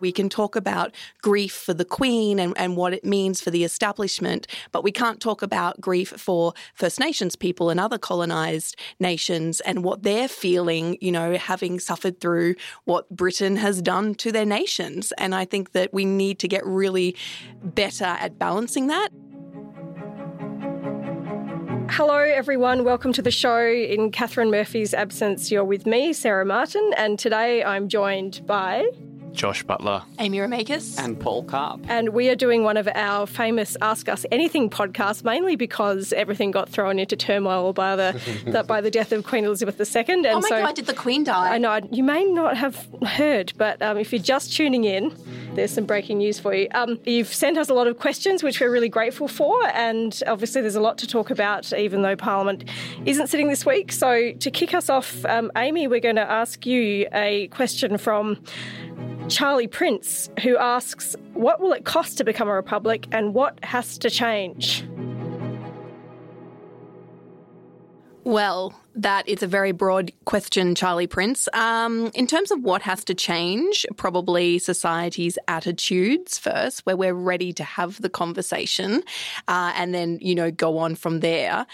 We can talk about grief for the Queen and, and what it means for the establishment, but we can't talk about grief for First Nations people and other colonised nations and what they're feeling, you know, having suffered through what Britain has done to their nations. And I think that we need to get really better at balancing that. Hello, everyone. Welcome to the show. In Katharine Murphy's absence, you're with me, Sarah Martin, and today I'm joined by. Josh Butler, Amy Remeikis, and Paul Karp. And we are doing one of our famous Ask Us Anything podcasts, mainly because everything got thrown into turmoil by the, the by the death of Queen Elizabeth II. And oh my so, God, did the Queen die? I know. You may not have heard, but um, if you're just tuning in, there's some breaking news for you. Um, you've sent us a lot of questions, which we're really grateful for, and obviously there's a lot to talk about, even though Parliament isn't sitting this week. So to kick us off, um, Amy, we're going to ask you a question from Charlie Prince, who asks, What will it cost to become a republic and what has to change? Well, that is a very broad question, Charlie Prince. Um, in terms of what has to change, probably society's attitudes first, where we're ready to have the conversation, uh, and then you know go on from there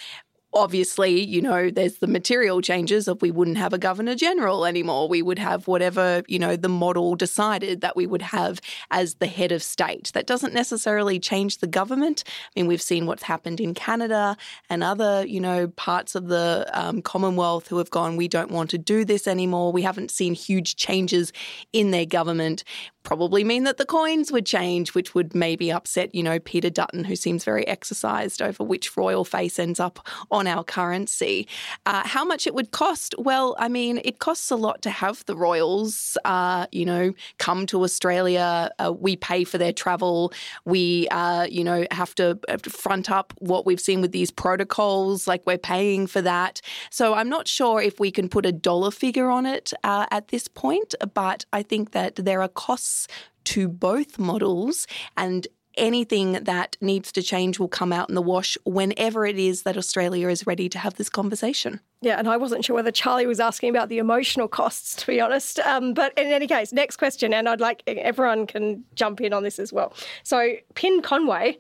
obviously, you know, there's the material changes of we wouldn't have a governor general anymore. We would have whatever, you know, the model decided that we would have as the head of state. That doesn't necessarily change the government. I mean, we've seen what's happened in Canada and other, you know, parts of the um, Commonwealth who have gone, we don't want to do this anymore. We haven't seen huge changes in their government probably mean that the coins would change, which would maybe upset, you know, Peter Dutton, who seems very exercised over which royal face ends up on our currency. Uh, how much it would cost? Well, I mean, it costs a lot to have the royals, uh, you know, come to Australia. Uh, we pay for their travel. We, uh, you know, have to, have to front up what we've seen with these protocols, like we're paying for that. So I'm not sure if we can put a dollar figure on it uh, at this point, but I think that there are costs to both models and anything that needs to change will come out in the wash whenever it is that Australia is ready to have this conversation. Yeah, and I wasn't sure whether Charlie was asking about the emotional costs, to be honest. Um, but in any case, next question, and I'd like everyone can jump in on this as well. So, Pin Conway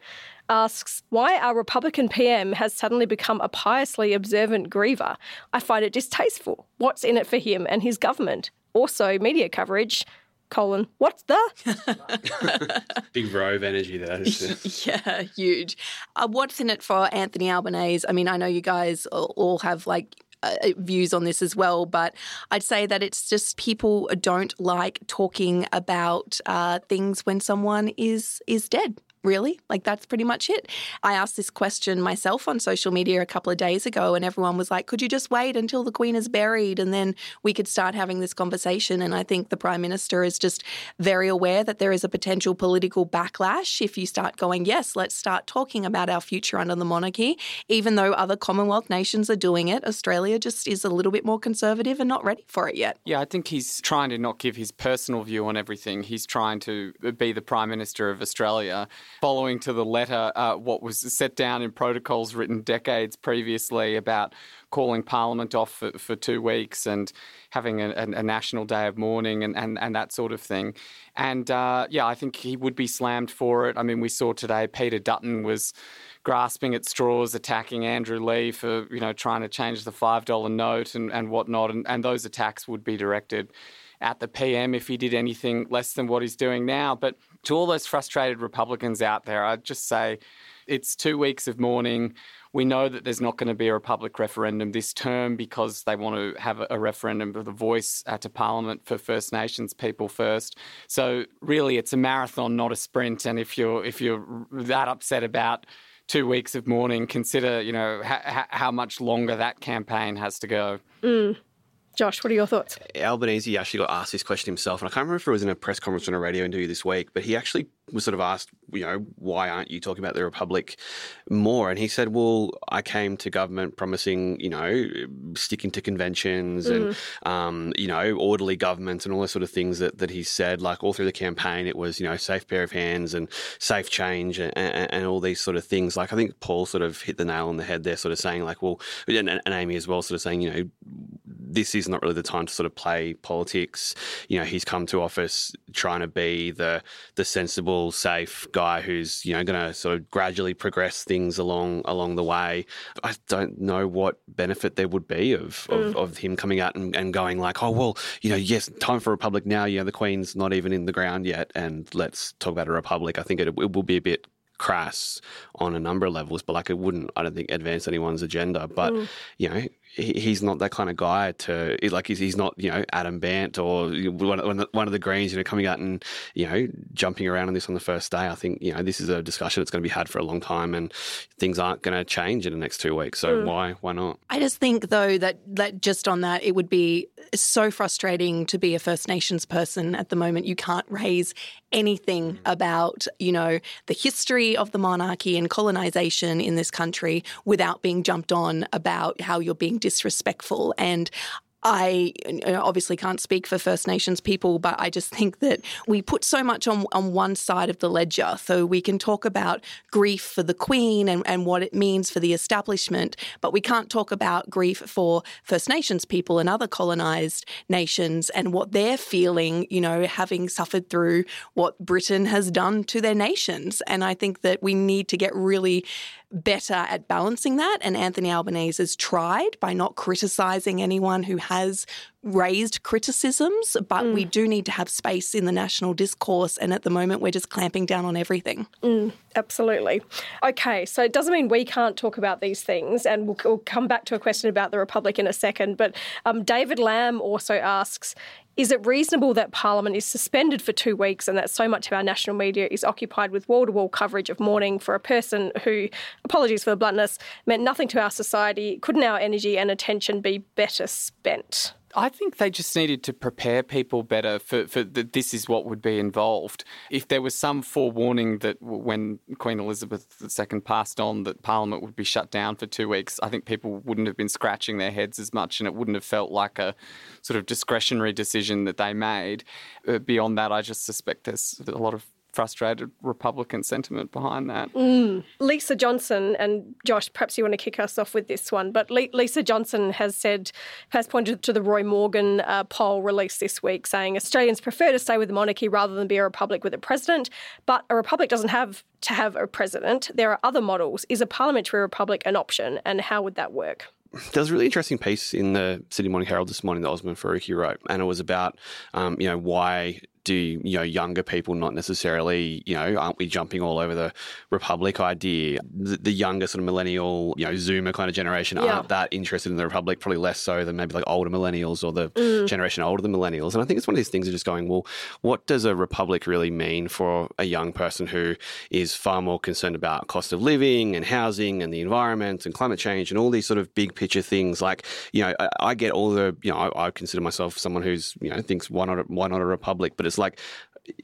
asks why our Republican PM has suddenly become a piously observant griever. I find it distasteful. What's in it for him and his government? Also, media coverage colon, what's the? Big Rove energy there. yeah, huge. Uh, what's in it for Anthony Albanese? I mean, I know you guys all have like uh, views on this as well, but I'd say that it's just people don't like talking about uh, things when someone is is dead really? Like, that's pretty much it. I asked this question myself on social media a couple of days ago, and everyone was like, could you just wait until the Queen is buried and then we could start having this conversation? And I think the Prime Minister is just very aware that there is a potential political backlash if you start going, yes, let's start talking about our future under the monarchy. Even though other Commonwealth nations are doing it, Australia just is a little bit more conservative and not ready for it yet. Yeah, I think he's trying to not give his personal view on everything. He's trying to be the Prime Minister of Australia following to the letter uh, what was set down in protocols written decades previously about calling Parliament off for, for two weeks and having a, a, national day of mourning and, and, and that sort of thing. And uh, yeah, I think he would be slammed for it. I mean, we saw today Peter Dutton was grasping at straws, attacking Andrew Leigh for you know trying to change the five dollar note and, and whatnot, and, and those attacks would be directed at the PM if he did anything less than what he's doing now. But to all those frustrated Republicans out there, I'd just say it's two weeks of mourning. We know that there's not going to be a Republic referendum this term because they want to have a referendum of the voice uh, to Parliament for First Nations people first. So really, it's a marathon, not a sprint. And if you're if you're that upset about two weeks of mourning, consider you know how much longer that campaign has to go. Mm. Josh, what are your thoughts? Albanese actually got asked this question himself, and I can't remember if it was in a press conference on a radio interview this week, but he actually was sort of asked, you know, why aren't you talking about the Republic more? And he said, well, I came to government promising, you know, sticking to conventions mm. and, um, you know, orderly government and all those sort of things that, that he said. Like all through the campaign, it was, you know, safe pair of hands and safe change and, and, and all these sort of things. Like I think Paul sort of hit the nail on the head there, sort of saying, like, well, and, and Amy as well, sort of saying, you know, this is not really the time to sort of play politics. You know, he's come to office trying to be the the sensible safe guy who's you know going to sort of gradually progress things along along the way. I don't know what benefit there would be of of, mm. of him coming out and, and going like, oh well, you know, yes, time for a republic now. You know, the Queen's not even in the ground yet, and let's talk about a republic. I think it, it will be a bit crass on a number of levels, but like it wouldn't, I don't think, advance anyone's agenda. But mm. you know, he's not that kind of guy to like he's, he's not you know Adam Bandt or one, one of the Greens you know coming out and you know jumping around on this on the first day. I think you know this is a discussion that's going to be had for a long time, and things aren't going to change in the next two weeks. So mm. why why not? I just think though that that just on that it would be so frustrating to be a First Nations person at the moment. You can't raise anything mm. about you know the history of the monarchy and colonization in this country without being jumped on about how you're being disrespectful. And I obviously can't speak for First Nations people, but I just think that we put so much on, on one side of the ledger. So we can talk about grief for the Queen and, and what it means for the establishment, but we can't talk about grief for First Nations people and other colonised nations and what they're feeling, you know, having suffered through what Britain has done to their nations. And I think that we need to get really better at balancing that. And Anthony Albanese has tried by not criticising anyone who has raised criticisms, but mm. we do need to have space in the national discourse. And at the moment, we're just clamping down on everything. Mm, absolutely. Okay, so it doesn't mean we can't talk about these things, and we'll, we'll come back to a question about the Republic in a second. But um, David Lamb also asks is it reasonable that Parliament is suspended for two weeks and that so much of our national media is occupied with wall to wall coverage of mourning for a person who, apologies for the bluntness, meant nothing to our society? Couldn't our energy and attention be better spent? I think they just needed to prepare people better for, for that this is what would be involved. If there was some forewarning that when Queen Elizabeth II passed on that Parliament would be shut down for two weeks, I think people wouldn't have been scratching their heads as much and it wouldn't have felt like a sort of discretionary decision that they made. Uh, beyond that, I just suspect there's a lot of frustrated Republican sentiment behind that. Mm. Lisa Johnson and Josh, perhaps you want to kick us off with this one, but Lisa Johnson has said, has pointed to the Roy Morgan uh, poll released this week saying Australians prefer to stay with the monarchy rather than be a republic with a president, but a republic doesn't have to have a president. There are other models. Is a parliamentary republic an option, and how would that work? There was a really interesting piece in the Sydney Morning Herald this morning that Osman Faruqi wrote, and it was about, um, you know, why do you know younger people not necessarily you know aren't we jumping all over the republic idea the, the younger sort of millennial you know zoomer kind of generation yeah. aren't that interested in the republic probably less so than maybe like older millennials or the mm. generation older than millennials and i think it's one of these things of just going well what does a republic really mean for a young person who is far more concerned about cost of living and housing and the environment and climate change and all these sort of big picture things like you know i, I get all the you know I, I, consider myself someone who's you know thinks why not a, why not a republic but it's like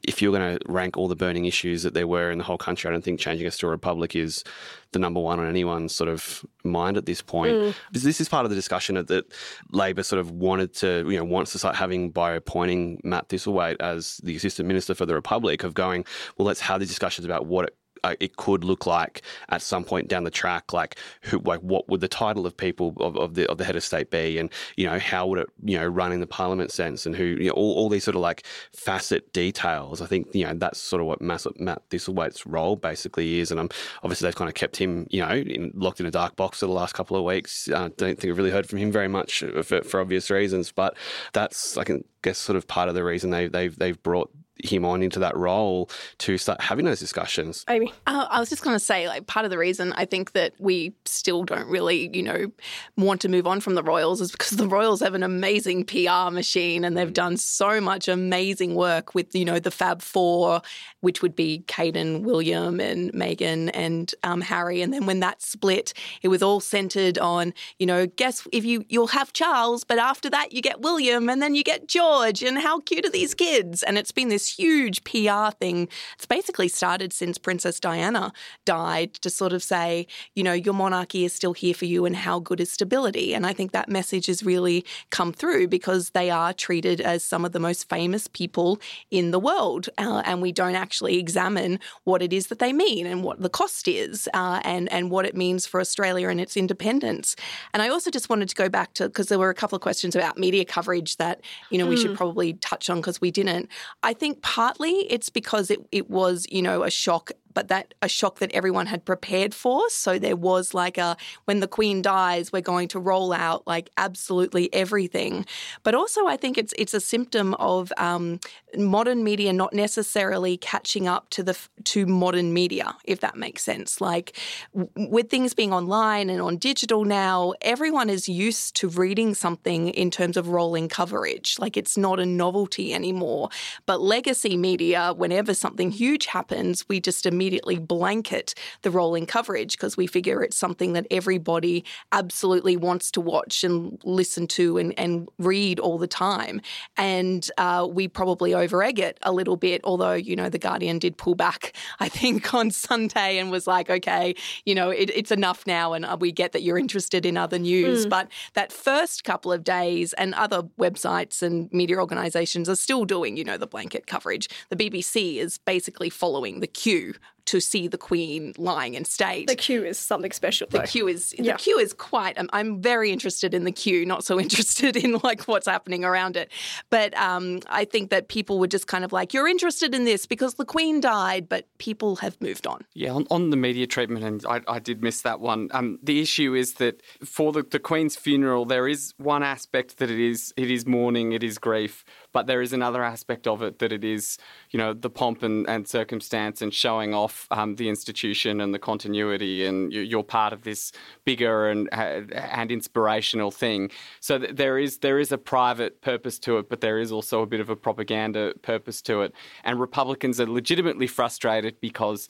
if you're going to rank all the burning issues that there were in the whole country, I don't think changing us to a republic is the number one on anyone's sort of mind at this point. Mm. This is part of the discussion that Labor sort of wanted to, you know, wants to start having by appointing Matt Thistlethwaite as the assistant minister for the republic of going, well, let's have these discussions about what it it could look like at some point down the track. Like, who, like what would the title of people of, of the of the head of state be, and you know how would it you know run in the parliament sense, and who you know all, all these sort of like facet details. I think you know that's sort of what Matt, Thistlethwaite's role basically is, and I'm obviously they've kind of kept him you know in, locked in a dark box for the last couple of weeks. I uh, don't think I've really heard from him very much for, for obvious reasons, but that's I can guess sort of part of the reason they, they've they've brought him on into that role to start having those discussions. Amy, uh, I was just going to say, like, part of the reason I think that we still don't really, you know, want to move on from the Royals is because the Royals have an amazing PR machine and they've done so much amazing work with, you know, the Fab Four, which would be Caden, William, and Meghan and um, Harry. And then when that split, it was all centered on, you know, guess if you you'll have Charles, but after that you get William, and then you get George, and how cute are these kids? And it's been this huge PR thing. It's basically started since Princess Diana died to sort of say, you know, your monarchy is still here for you and how good is stability. And I think that message has really come through because they are treated as some of the most famous people in the world. Uh, and we don't actually examine what it is that they mean and what the cost is uh, and, and what it means for Australia and its independence. And I also just wanted to go back to, because there were a couple of questions about media coverage that, you know, we mm. should probably touch on because we didn't. I think partly it's because it, it was, you know, a shock but that a shock that everyone had prepared for. So there was like a when the Queen dies, we're going to roll out like absolutely everything. But also, I think it's it's a symptom of um, modern media not necessarily catching up to the to modern media, if that makes sense. Like w- with things being online and on digital now, everyone is used to reading something in terms of rolling coverage. Like it's not a novelty anymore. But legacy media, whenever something huge happens, we just immediately immediately blanket the rolling coverage because we figure it's something that everybody absolutely wants to watch and listen to and, and read all the time. And uh, we probably overegg it a little bit, although, you know, The Guardian did pull back, I think, on Sunday and was like, okay, you know, it, it's enough now and uh, we get that you're interested in other news. Mm. But that first couple of days and other websites and media organisations are still doing, you know, the blanket coverage. The BBC is basically following the queue to see the Queen lying in state. The queue is something special. Though. The queue is yeah. the queue is quite. Um, I'm very interested in the queue, not so interested in like what's happening around it. But um, I think that people were just kind of like, "You're interested in this because the Queen died," but people have moved on. Yeah, on, on the media treatment, and I, I did miss that one. Um, the issue is that for the, the Queen's funeral, there is one aspect that it is it is mourning, it is grief, but there is another aspect of it that it is, you know, the pomp and, and circumstance and showing off um, the institution and the continuity, and you're part of this bigger and and inspirational thing. So there is there is a private purpose to it, but there is also a bit of a propaganda purpose to it. And Republicans are legitimately frustrated because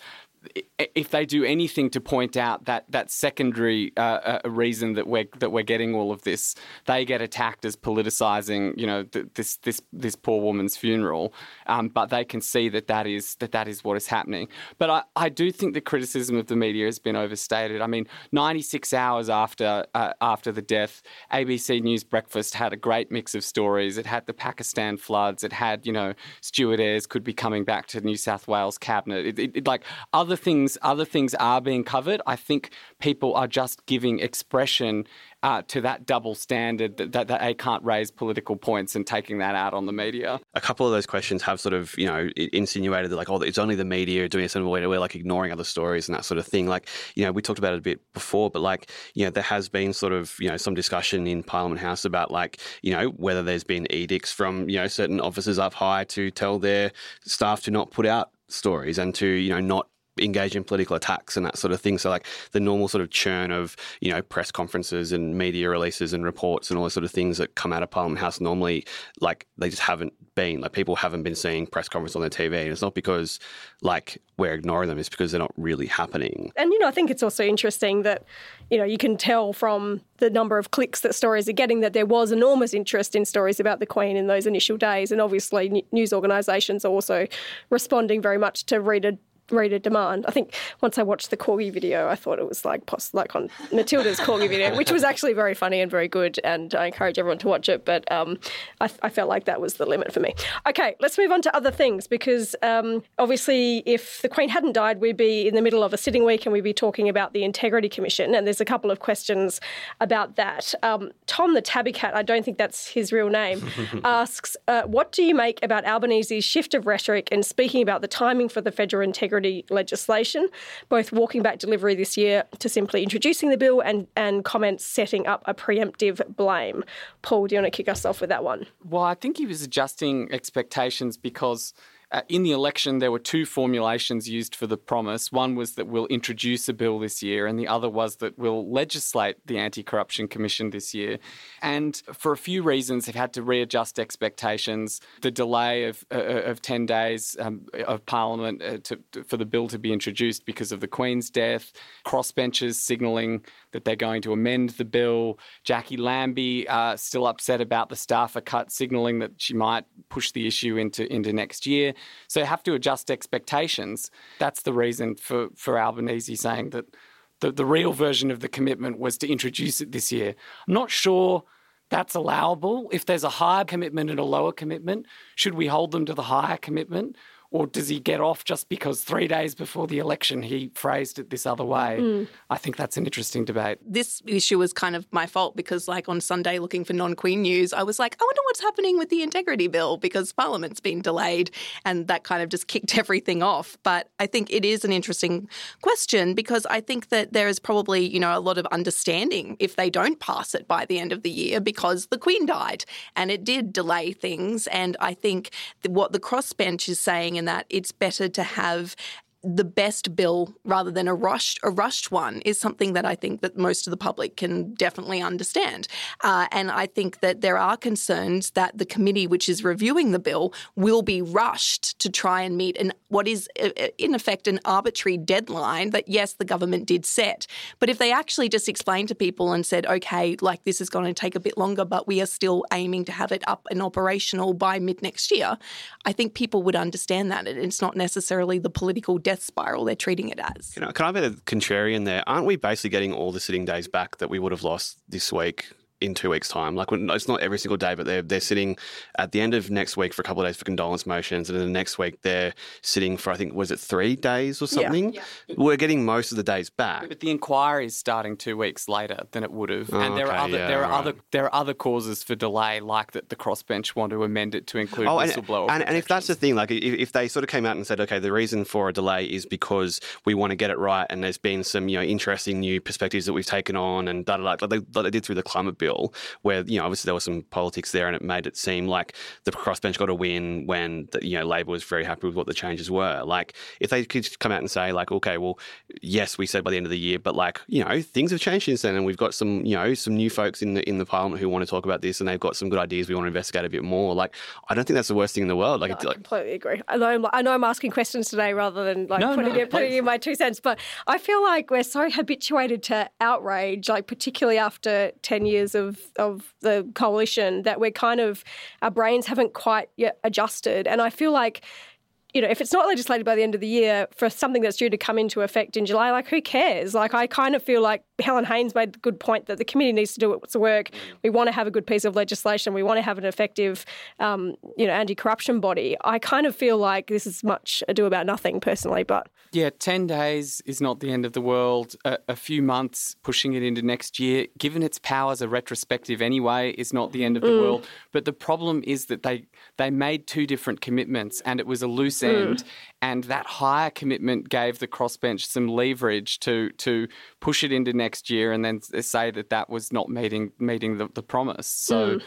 if they do anything to point out that that secondary uh, uh, reason that we're that we're getting all of this, they get attacked as politicizing, you know, th- this this this poor woman's funeral. Um, but they can see that that is that that is what is happening. But I, I do think the criticism of the media has been overstated. I mean, 96 hours after uh, after the death, ABC News Breakfast had a great mix of stories. It had the Pakistan floods. It had you know Stuart Ayres could be coming back to New South Wales cabinet. It, it, it like other things other things are being covered. I think people are just giving expression uh, to that double standard that, that, that, they can't raise political points and taking that out on the media. A couple of those questions have sort of, you know, insinuated that like, oh, it's only the media doing something where we're like ignoring other stories and that sort of thing. Like, you know, we talked about it a bit before, but like, you know, there has been sort of, you know, some discussion in Parliament House about like, you know, whether there's been edicts from, you know, certain officers up high to tell their staff to not put out stories and to, you know, not engage in political attacks and that sort of thing. So like the normal sort of churn of you know press conferences and media releases and reports and all those sort of things that come out of Parliament House normally, like they just haven't been. Like people haven't been seeing press conference on their TV, and it's not because like we're ignoring them; it's because they're not really happening. And you know, I think it's also interesting that you know you can tell from the number of clicks that stories are getting that there was enormous interest in stories about the Queen in those initial days, and obviously news organisations are also responding very much to reader reader demand. I think once I watched the corgi video, I thought it was like post, like on Matilda's corgi video, which was actually very funny and very good, and I encourage everyone to watch it. But um, I, I, felt like that was the limit for me. Okay, let's move on to other things because um, obviously, if the Queen hadn't died, we'd be in the middle of a sitting week and we'd be talking about the Integrity Commission, and there's a couple of questions about that. Um, Tom the Tabby Cat, I don't think that's his real name, asks, uh, "What do you make about Albanese's shift of rhetoric and speaking about the timing for the federal integrity?" Integrity legislation, both walking back delivery this year to simply introducing the bill and, and comments setting up a preemptive blame. Paul, do you want to kick us off with that one? Well, I think he was adjusting expectations because uh, in the election, there were two formulations used for the promise. One was that we'll introduce a bill this year, and the other was that we'll legislate the Anti Corruption Commission this year. And for a few reasons, they've had to readjust expectations. The delay of, uh, of 10 days um, of Parliament uh, to, to, for the bill to be introduced because of the Queen's death, crossbenchers signalling that they're going to amend the bill. Jacqui Lambie uh, still upset about the staffer cut, signalling that she might push the issue into, into next year. So you have to adjust expectations. That's the reason for, for Albanese saying that the, the real version of the commitment was to introduce it this year. I'm not sure that's allowable. If there's a higher commitment and a lower commitment, should we hold them to the higher commitment? Or does he get off just because three days before the election he phrased it this other way? Mm. I think that's an interesting debate. This issue was kind of my fault because, like, on Sunday looking for non Queen news, I was like, I wonder what's happening with the integrity bill because Parliament's been delayed and that kind of just kicked everything off. But I think it is an interesting question because I think that there is probably, you know, a lot of understanding if they don't pass it by the end of the year because the Queen died and it did delay things. And I think what the crossbench is saying in that it's better to have the best bill rather than a rushed a rushed one is something that I think that most of the public can definitely understand. Uh, and I think that there are concerns that the committee which is reviewing the bill will be rushed to try and meet an what is uh, uh, in effect an arbitrary deadline that yes the government did set. But if they actually just explained to people and said okay like this is going to take a bit longer but we are still aiming to have it up and operational by mid next year, I think people would understand that it's not necessarily the political death spiral they're treating it as. Can I, can I be a contrarian there? Aren't we basically getting all the sitting days back that we would have lost this week in two weeks' time. Like it's not every single day, but they're they're sitting at the end of next week for a couple of days for condolence motions, and then the next week they're sitting for I think was it three days or something. Yeah. Yeah. We're getting most of the days back. But the inquiry is starting two weeks later than it would have, oh, and there okay, are other yeah, there are right. other there are other causes for delay, like that the crossbench want to amend it to include oh, whistleblower. And, and, and, if that's the thing, like if, if they sort of came out and said, okay, the reason for a delay is because we want to get it right, and there's been some you know interesting new perspectives that we've taken on, and da da da, like they, did through the climate bill, where you know obviously there was some politics there, and it made it seem like the crossbench got a win when the, you know Labor was very happy with what the changes were. Like if they could come out and say like, okay, well, yes, we said by the end of the year, but like you know things have changed since then, and we've got some you know some new folks in the in the parliament who want to talk about this, and they've got some good ideas we want to investigate a bit more. Like I don't think that's the worst thing in the world. Like, no, I completely agree. I know, I'm, I know I'm asking questions today rather than like no, putting, no, it, putting in my two cents, but I feel like we're so habituated to outrage, like particularly after ten years of of the coalition that we're kind of our brains haven't quite yet adjusted, and I feel like you know, if it's not legislated by the end of the year for something that's due to come into effect in July, like who cares? Like I kind of feel like Helen Haines made a good point that the committee needs to do its work. We want to have a good piece of legislation. We want to have an effective, um, you know, anti-corruption body. I kind of feel like this is much ado about nothing, personally. But yeah, ten days is not the end of the world. A, a few months pushing it into next year, given its powers are retrospective anyway, is not the end of the mm. world. But the problem is that they they made two different commitments, and it was a loose end. Mm. And that higher commitment gave the crossbench some leverage to to push it into next year and then say that that was not meeting meeting the, the promise. So. Mm.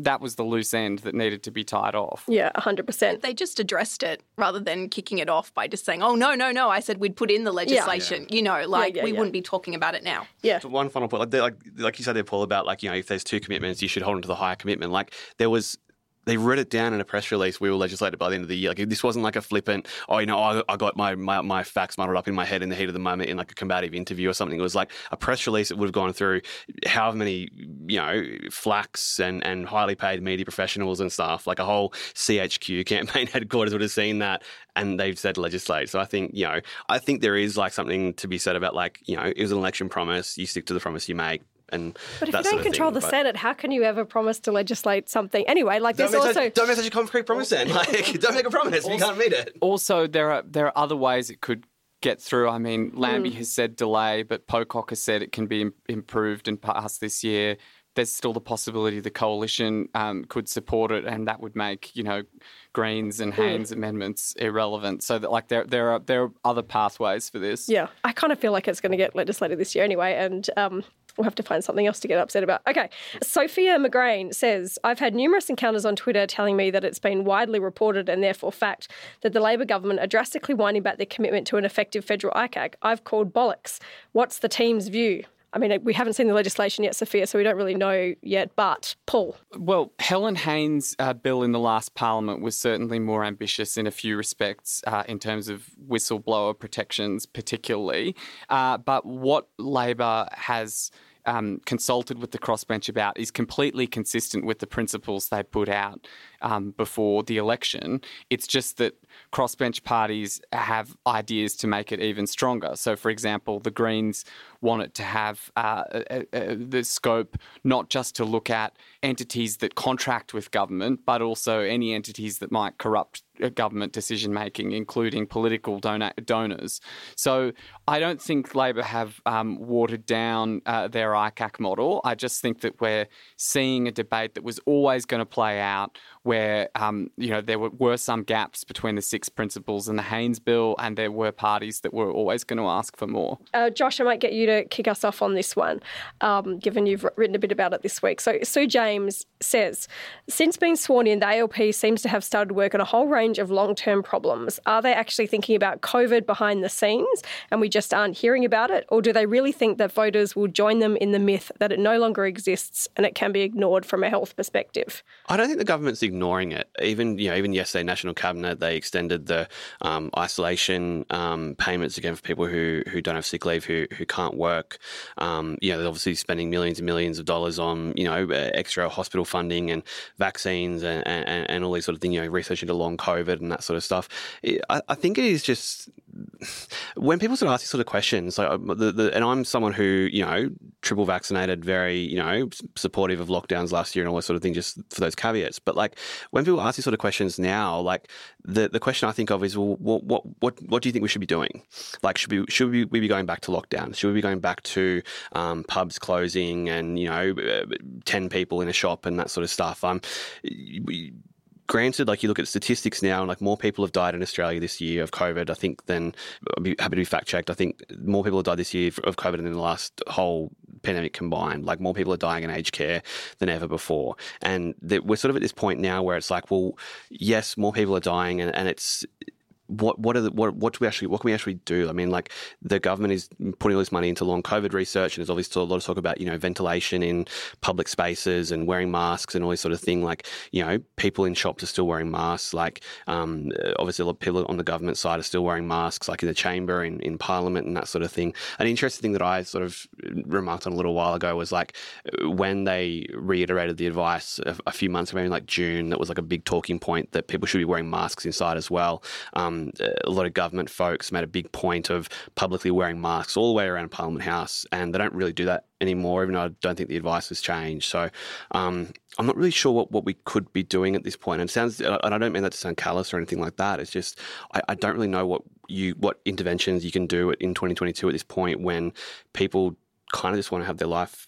That was the loose end that needed to be tied off. Yeah, 100%. They just addressed it rather than kicking it off by just saying, oh, no, no, no. I said we'd put in the legislation. Yeah. You know, like yeah, yeah, we wouldn't be talking about it now. Yeah. So one final point, like, like, like you said there, Paul, about like, you know, if there's two commitments, you should hold on to the higher commitment. Like there was they wrote it down in a press release. We will legislate it by the end of the year. Like this wasn't like a flippant. Oh, you know, I, I got my, my my facts muddled up in my head in the heat of the moment in like a combative interview or something. It was like a press release that would have gone through however many you know flacks and and highly paid media professionals and stuff. Like a whole CHQ campaign headquarters would have seen that and they've said legislate. So I think you know I think there is like something to be said about like you know it was an election promise. You stick to the promise you make and but if you don't control thing. the but Senate, how can you ever promise to legislate something anyway? Like don't there's make also such, don't make such a concrete promise then. Like don't make a promise if you can't meet it. Also, there are there are other ways it could get through. I mean, Lambie Mm. has said delay, but Pocock has said it can be improved and passed this year. There's still the possibility the coalition um, could support it, and that would make you know Greens and Haines amendments irrelevant. So that like there there are there are other pathways for this. yeah, I kind of feel like it's going to get legislated this year anyway, and um, we'll have to find something else to get upset about. Okay, Sophia McGrain says I've had numerous encounters on Twitter telling me that it's been widely reported and therefore fact that the Labor government are drastically winding back their commitment to an effective federal ICAC. I've called bollocks. What's the team's view? I mean, we haven't seen the legislation yet, Sophia, so we don't really know yet. But Paul, Well, Helen Haines' uh, bill in the last parliament was certainly more ambitious in a few respects uh, in terms of whistleblower protections, particularly. Uh, but what Labor has um, consulted with the crossbench about is completely consistent with the principles they put out um, before the election. It's just that crossbench parties have ideas to make it even stronger. So, for example, the Greens want it to have uh, uh, uh, the scope not just to look at entities that contract with government, but also any entities that might corrupt uh, government decision making, including political dona- donors. So I don't think Labor have um, watered down uh, their ICAC model. I just think that we're seeing a debate that was always going to play out, where um, you know there were, were some gaps between the six principles and the Haines bill, and there were parties that were always going to ask for more. uh, Josh, I might get you to kick us off on this one, um, given you've written a bit about it this week. So, Sue James says, since being sworn in, the ALP seems to have started work on a whole range of long term problems. Are they actually thinking about COVID behind the scenes and we just aren't hearing about it? Or do they really think that voters will join them in the myth that it no longer exists and it can be ignored from a health perspective? I don't think the government's ignoring it. Even you know, even yesterday, National Cabinet they extended the um, isolation um, payments again for people who who don't have sick leave, who who can't work. Um, you know, they're obviously spending millions and millions of dollars on you know extra hospital funding and vaccines and, and, and all these sort of things. You know, research into long COVID and that sort of stuff. I, I think it is just when people sort of ask these sort of questions, like uh, the, the, and I'm someone who you know triple vaccinated, very you know supportive of lockdowns last year and all that sort of thing, just for those caveats. But like when people ask these sort of questions now, like the the question I think of is, well, what what what, what do you think we should be doing? Like, should we should we, be going back to lockdown? Should we be going back to um, pubs closing and you know uh, ten people in a shop and that sort of stuff? Um, granted, like you look at statistics now, and like more people have died in Australia this year of COVID, I think, than I'd be happy to be fact checked. I think more people have died this year of COVID than in the last whole pandemic combined. Like more people are dying in aged care than ever before. And that we're sort of at this point now where it's like, well, yes, more people are dying, and, and it's what what are the, what what do we actually what can we actually do? I mean, like the government is putting all this money into long COVID research, and there's obviously a lot of talk about you know ventilation in public spaces and wearing masks and all this sort of thing. Like you know, people in shops are still wearing masks. Like um, obviously, a lot of people on the government side are still wearing masks, like in the chamber, in, in Parliament, and that sort of thing. An interesting thing that I sort of remarked on a little while ago was like when they reiterated the advice a, a few months ago, in like June, that was like a big talking point that people should be wearing masks inside as well. Um, a lot of government folks made a big point of publicly wearing masks all the way around Parliament House, and they don't really do that anymore, even though I don't think the advice has changed. So um, I'm not really sure what, what we could be doing at this point. And it sounds, and I don't mean that to sound callous or anything like that. It's just I, I don't really know what you what interventions you can do in 2022 at this point when people kind of just want to have their life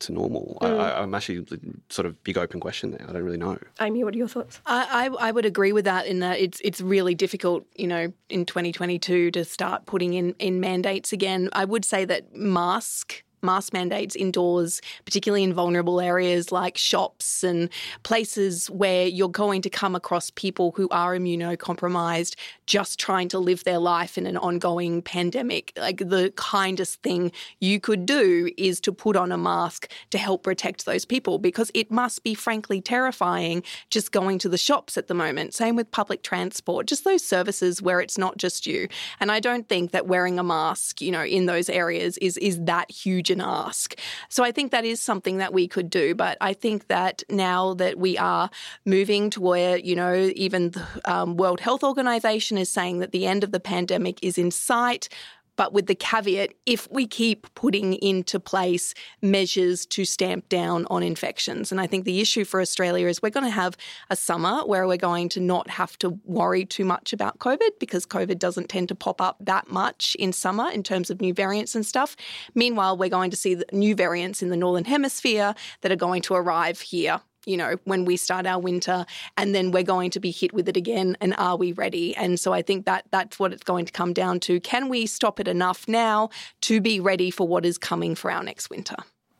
to normal. I, mm. I, I'm actually sort of big open question there. I don't really know. Amy, what are your thoughts? I, I, I would agree with that in that it's it's really difficult, you know, in 2022 to start putting in, in mandates again. I would say that mask mask mandates indoors, particularly in vulnerable areas like shops and places where you're going to come across people who are immunocompromised, just trying to live their life in an ongoing pandemic. Like the kindest thing you could do is to put on a mask to help protect those people because it must be frankly terrifying just going to the shops at the moment. Same with public transport, just those services where it's not just you. And I don't think that wearing a mask, you know, in those areas is is that huge an ask. So I think that is something that we could do. But I think that now that we are moving to where, you know, even the um, World Health Organization is saying that the end of the pandemic is in sight, but with the caveat if we keep putting into place measures to stamp down on infections. And I think the issue for Australia is we're going to have a summer where we're going to not have to worry too much about COVID because COVID doesn't tend to pop up that much in summer in terms of new variants and stuff. Meanwhile, we're going to see new variants in the Northern Hemisphere that are going to arrive here you know, when we start our winter and then we're going to be hit with it again and are we ready? And so I think that that's what it's going to come down to. Can we stop it enough now to be ready for what is coming for our next winter?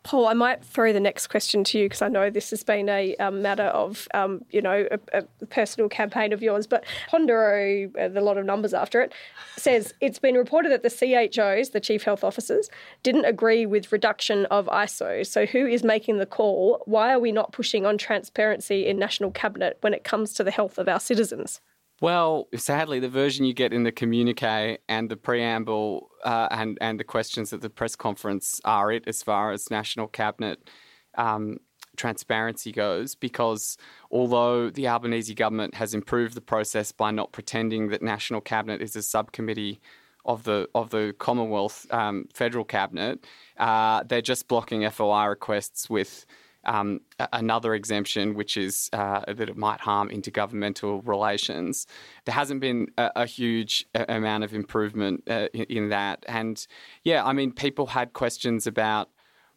Paul, I might throw the next question to you because I know this has been a um, matter of, um, you know, a, a, personal campaign of yours. But Pondero, uh, a lot of numbers after it, says it's been reported that the CHOs, the chief health officers, didn't agree with reduction of ISO. So who is making the call? Why are we not pushing on transparency in national cabinet when it comes to the health of our citizens? Well, sadly, the version you get in the communique and the preamble uh, and and the questions at the press conference are it as far as national cabinet um, transparency goes. Because although the Albanese government has improved the process by not pretending that national cabinet is a subcommittee of the of the Commonwealth um, federal cabinet, uh, they're just blocking FOI requests with um, another exemption, which is uh, that it might harm intergovernmental relations. There hasn't been a, a huge amount of improvement uh, in, that. And yeah, I mean, people had questions about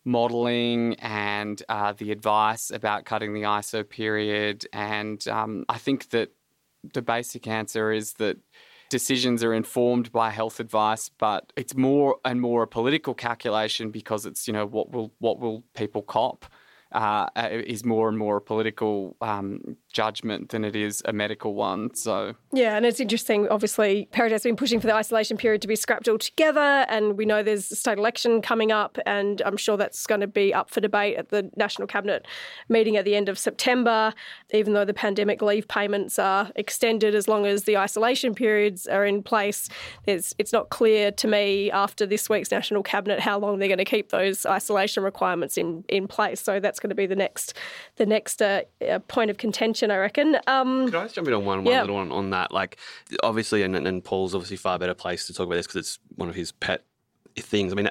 modelling and uh, the advice about cutting the ISO period. And um, I think that the basic answer is that decisions are informed by health advice, but it's more and more a political calculation because it's you know what will what will people cop uh, is more and more political um, judgment than it is a medical one. So yeah, and it's interesting. Obviously, Perrottet has been pushing for the isolation period to be scrapped altogether, and we know there's a state election coming up, and I'm sure that's going to be up for debate at the national cabinet meeting at the end of September. Even though the pandemic leave payments are extended as long as the isolation periods are in place, it's not clear to me after this week's national cabinet how long they're going to keep those isolation requirements in in place. So that's going to be the next the next uh, uh, point of contention, I reckon. Um, Could I just jump in on one, one yeah. little one on that? Like, obviously, and, and Paul's obviously far better place to talk about this because it's one of his pet things. I mean,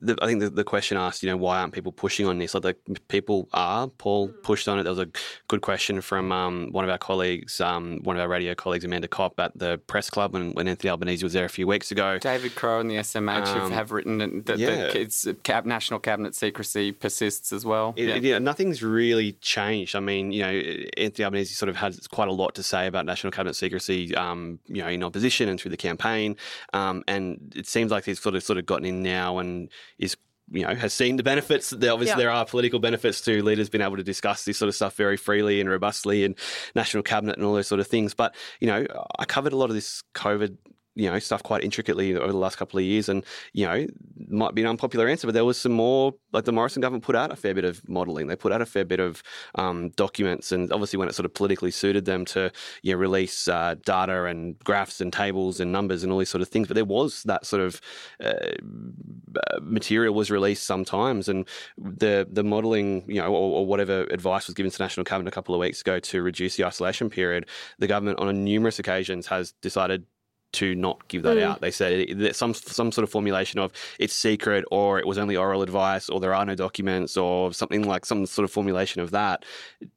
the, I think the, the, question asked, you know, why aren't people pushing on this? Like, the people are. Paul pushed on it. There was a good question from um, one of our colleagues, um, one of our radio colleagues, Amanda Kopp, at the press club when, when Anthony Albanese was there a few weeks ago. David Crowe and the SMH um, have written that yeah. the cab, national cabinet secrecy persists as well. It, yeah. It, yeah, nothing's really changed. I mean, you know, Anthony Albanese sort of has quite a lot to say about national cabinet secrecy, um, you know, in opposition and through the campaign, um, and it seems like he's sort of sort of gotten in now and is you know has seen the benefits. There obviously yeah. there are political benefits to leaders being able to discuss this sort of stuff very freely and robustly in national cabinet and all those sort of things. But you know, I covered a lot of this COVID you know stuff quite intricately over the last couple of years, and you know might be an unpopular answer, but there was some more. Like the Morrison government put out a fair bit of modelling. They put out a fair bit of um, documents, and obviously when it sort of politically suited them to you know, release uh, data and graphs and tables and numbers and all these sort of things. But there was that sort of uh, material was released sometimes, and the the modelling, you know, or, or whatever advice was given to national cabinet a couple of weeks ago to reduce the isolation period. The government on numerous occasions has decided to not give that mm. out. They said that some some sort of formulation of it's secret or it was only oral advice or there are no documents or something like some sort of formulation of that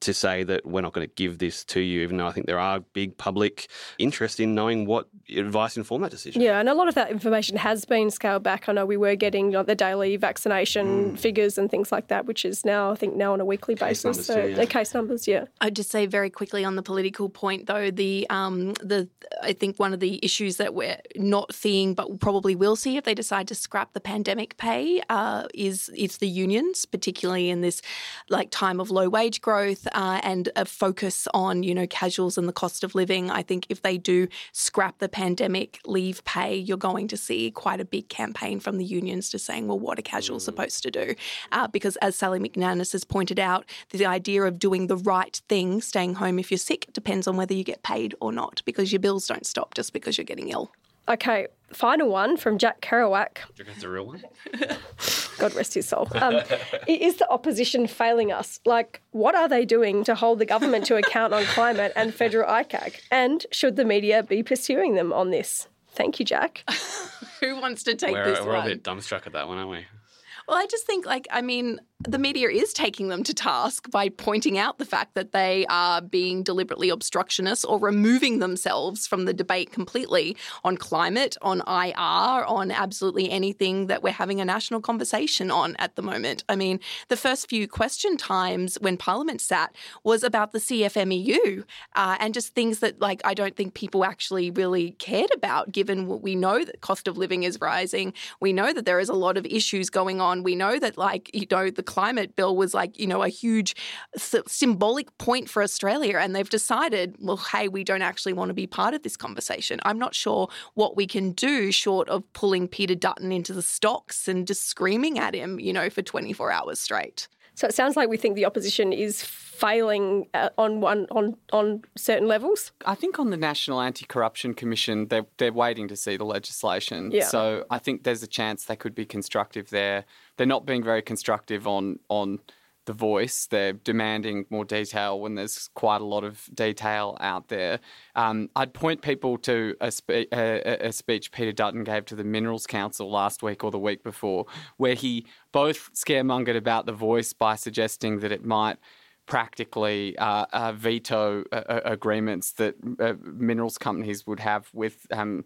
to say that we're not going to give this to you, even though I think there are big public interest in knowing what advice informed that decision. Yeah, and a lot of that information has been scaled back. I know we were getting you know, the daily vaccination mm. figures and things like that, which is now I think now on a weekly case basis. So too, yeah. the case numbers, yeah. I'd just say very quickly on the political point though, the um, the I think one of the issues issues that we're not seeing, but probably will see if they decide to scrap the pandemic pay, uh, is it's the unions, particularly in this like time of low wage growth uh, and a focus on you know casuals and the cost of living. I think if they do scrap the pandemic leave pay, you're going to see quite a big campaign from the unions to saying, well, what are casuals mm. supposed to do? Uh, because as Sally McManus has pointed out, the idea of doing the right thing, staying home if you're sick, depends on whether you get paid or not, because your bills don't stop just because you're getting ill. Okay, final one from Jack Kerouac. That's a real one. God rest his soul. Um, is the opposition failing us? Like, what are they doing to hold the government to account on climate and federal ICAC? And should the media be pursuing them on this? Thank you, Jack. Who wants to take we're, this we're one? a bit dumbstruck at that one, aren't we? Well, I just think, like, I mean, the media is taking them to task by pointing out the fact that they are being deliberately obstructionist or removing themselves from the debate completely on climate, on IR, on absolutely anything that we're having a national conversation on at the moment. I mean, the first few question times when Parliament sat was about the CFMEU uh, and just things that, like, I don't think people actually really cared about, given what we know that cost of living is rising. We know that there is a lot of issues going on. We know that, like, you know, the climate bill was like, you know, a huge symbolic point for Australia. And they've decided, well, hey, we don't actually want to be part of this conversation. I'm not sure what we can do short of pulling Peter Dutton into the stocks and just screaming at him, you know, for 24 hours straight. So it sounds like we think the opposition is failing uh, on one on on certain levels. I think on the National Anti-Corruption Commission, they're they're waiting to see the legislation. Yeah. So I think there's a chance they could be constructive there. They're not being very constructive on on the voice. They're demanding more detail when there's quite a lot of detail out there. Um, I'd point people to a, spe- a, a, speech Peter Dutton gave to the Minerals Council last week or the week before, where he both scaremongered about the voice by suggesting that it might practically uh, uh, veto uh, agreements that uh, minerals companies would have with um,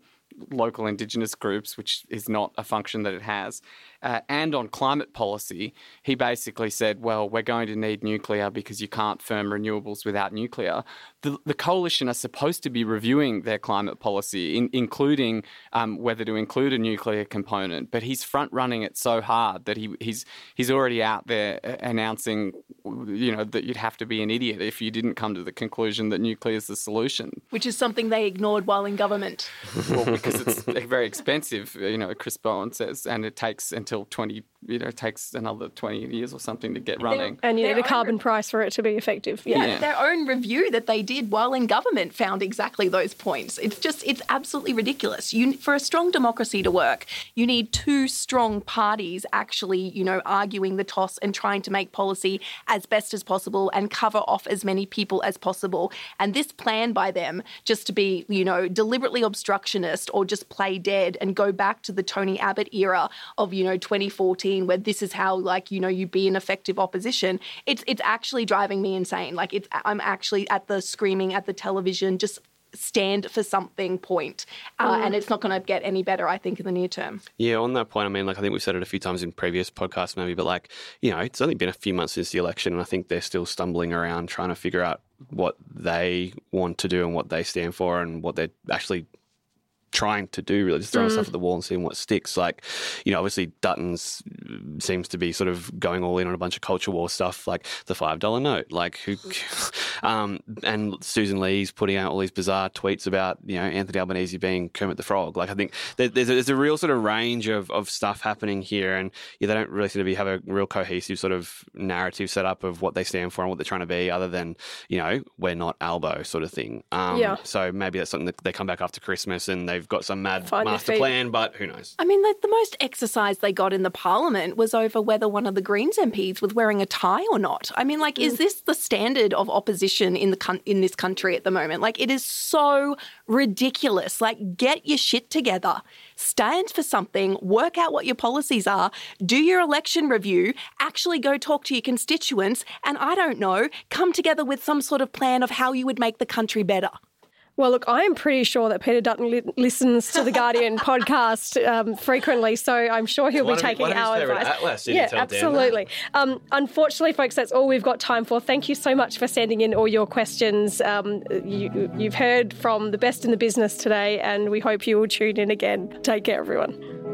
local indigenous groups, which is not a function that it has uh, and on climate policy, he basically said, well, we're going to need nuclear because you can't firm renewables without nuclear. The, the coalition are supposed to be reviewing their climate policy, in, including um, whether to include a nuclear component, but he's front running it so hard that he, he's, he's already out there uh, announcing, you know, that you'd have to be an idiot if you didn't come to the conclusion that nuclear is the solution. Which is something they ignored while in government. well, because it's very expensive, you know, Chris Bowen says, and it takes until until 20 you know, it takes another 20 years or something to get running. And you need a carbon price for it to be effective. Yeah. yeah. Their own review that they did while in government found exactly those points. It's just, it's absolutely ridiculous. You, for a strong democracy to work, you need two strong parties actually, you know, arguing the toss and trying to make policy as best as possible and cover off as many people as possible. And this plan by them just to be, you know, deliberately obstructionist or just play dead and go back to the Tony Abbott era of, you know, 2014 where this is how like you know you be an effective opposition it's it's actually driving me insane like it's i'm actually at the screaming at the television just stand for something point. Uh, mm. and it's not going to get any better i think in the near term yeah on that point i mean like i think we've said it a few times in previous podcasts maybe but like you know it's only been a few months since the election and i think they're still stumbling around trying to figure out what they want to do and what they stand for and what they're actually trying to do really just throwing mm. stuff at the wall and seeing what sticks. Like you know obviously dutton's seems to be sort of going all in on a bunch of culture war stuff like the five dollar note. Like who um, and susan lee's putting out all these bizarre tweets about you know anthony albanese being kermit the frog. Like i think there's a, there's a real sort of range of, of stuff happening here and yeah, they don't really seem to be have a real cohesive sort of narrative set up of what they stand for and what they're trying to be other than you know we're not albo sort of thing. Um, yeah. so maybe that's something that they come back after christmas and they've they've got some mad Find master plan, but who knows? I mean, the, the most exercise they got in the parliament was over whether one of the Greens MPs was wearing a tie or not. I mean, like, mm. is this the standard of opposition in the in this country at the moment? Like, it is so ridiculous. Like, get your shit together. Stand for something, work out what your policies are, do your election review, actually go talk to your constituents, and I don't know, come together with some sort of plan of how you would make the country better. Well, look, I am pretty sure that Peter Dutton li- listens to the Guardian podcast um, frequently, so I'm sure he'll be taking his our advice. Atlas, yeah, tell Dan that? absolutely. Um, unfortunately, folks, that's all we've got time for. Thank you so much for sending in all your questions. Um, you, you've heard from the best in the business today, and we hope you will tune in again. Take care, everyone.